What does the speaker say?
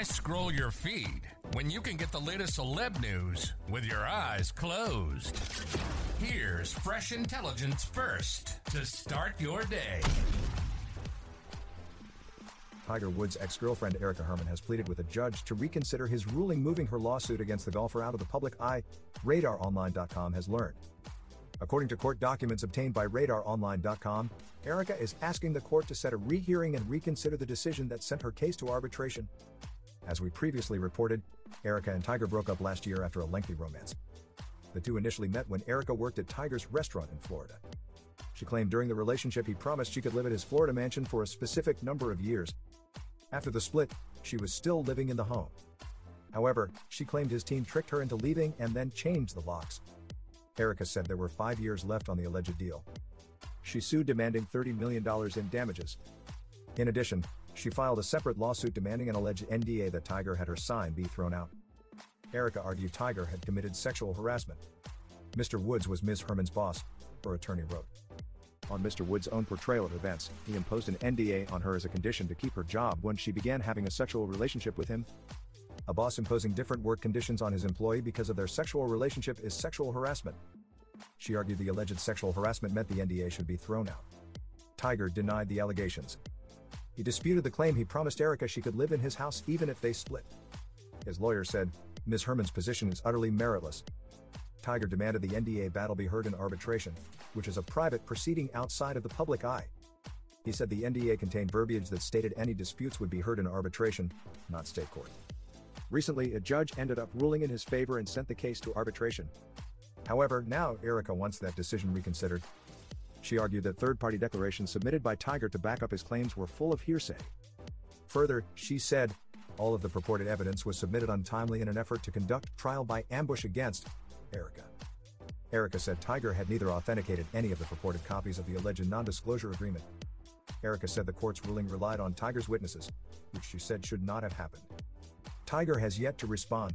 Why scroll your feed when you can get the latest celeb news with your eyes closed? Here's fresh intelligence first to start your day. Tiger Woods' ex girlfriend Erica Herman has pleaded with a judge to reconsider his ruling moving her lawsuit against the golfer out of the public eye, RadarOnline.com has learned. According to court documents obtained by RadarOnline.com, Erica is asking the court to set a rehearing and reconsider the decision that sent her case to arbitration. As we previously reported, Erica and Tiger broke up last year after a lengthy romance. The two initially met when Erica worked at Tiger's restaurant in Florida. She claimed during the relationship he promised she could live at his Florida mansion for a specific number of years. After the split, she was still living in the home. However, she claimed his team tricked her into leaving and then changed the locks. Erica said there were five years left on the alleged deal. She sued demanding $30 million in damages. In addition, she filed a separate lawsuit demanding an alleged NDA that Tiger had her sign be thrown out. Erica argued Tiger had committed sexual harassment. Mr. Woods was Ms. Herman's boss, her attorney wrote. On Mr. Woods' own portrayal of events, he imposed an NDA on her as a condition to keep her job when she began having a sexual relationship with him. A boss imposing different work conditions on his employee because of their sexual relationship is sexual harassment. She argued the alleged sexual harassment meant the NDA should be thrown out. Tiger denied the allegations. He disputed the claim he promised Erica she could live in his house even if they split. His lawyer said, Ms. Herman's position is utterly meritless. Tiger demanded the NDA battle be heard in arbitration, which is a private proceeding outside of the public eye. He said the NDA contained verbiage that stated any disputes would be heard in arbitration, not state court. Recently, a judge ended up ruling in his favor and sent the case to arbitration. However, now Erica wants that decision reconsidered. She argued that third party declarations submitted by Tiger to back up his claims were full of hearsay. Further, she said, all of the purported evidence was submitted untimely in an effort to conduct trial by ambush against Erica. Erica said Tiger had neither authenticated any of the purported copies of the alleged non disclosure agreement. Erica said the court's ruling relied on Tiger's witnesses, which she said should not have happened. Tiger has yet to respond.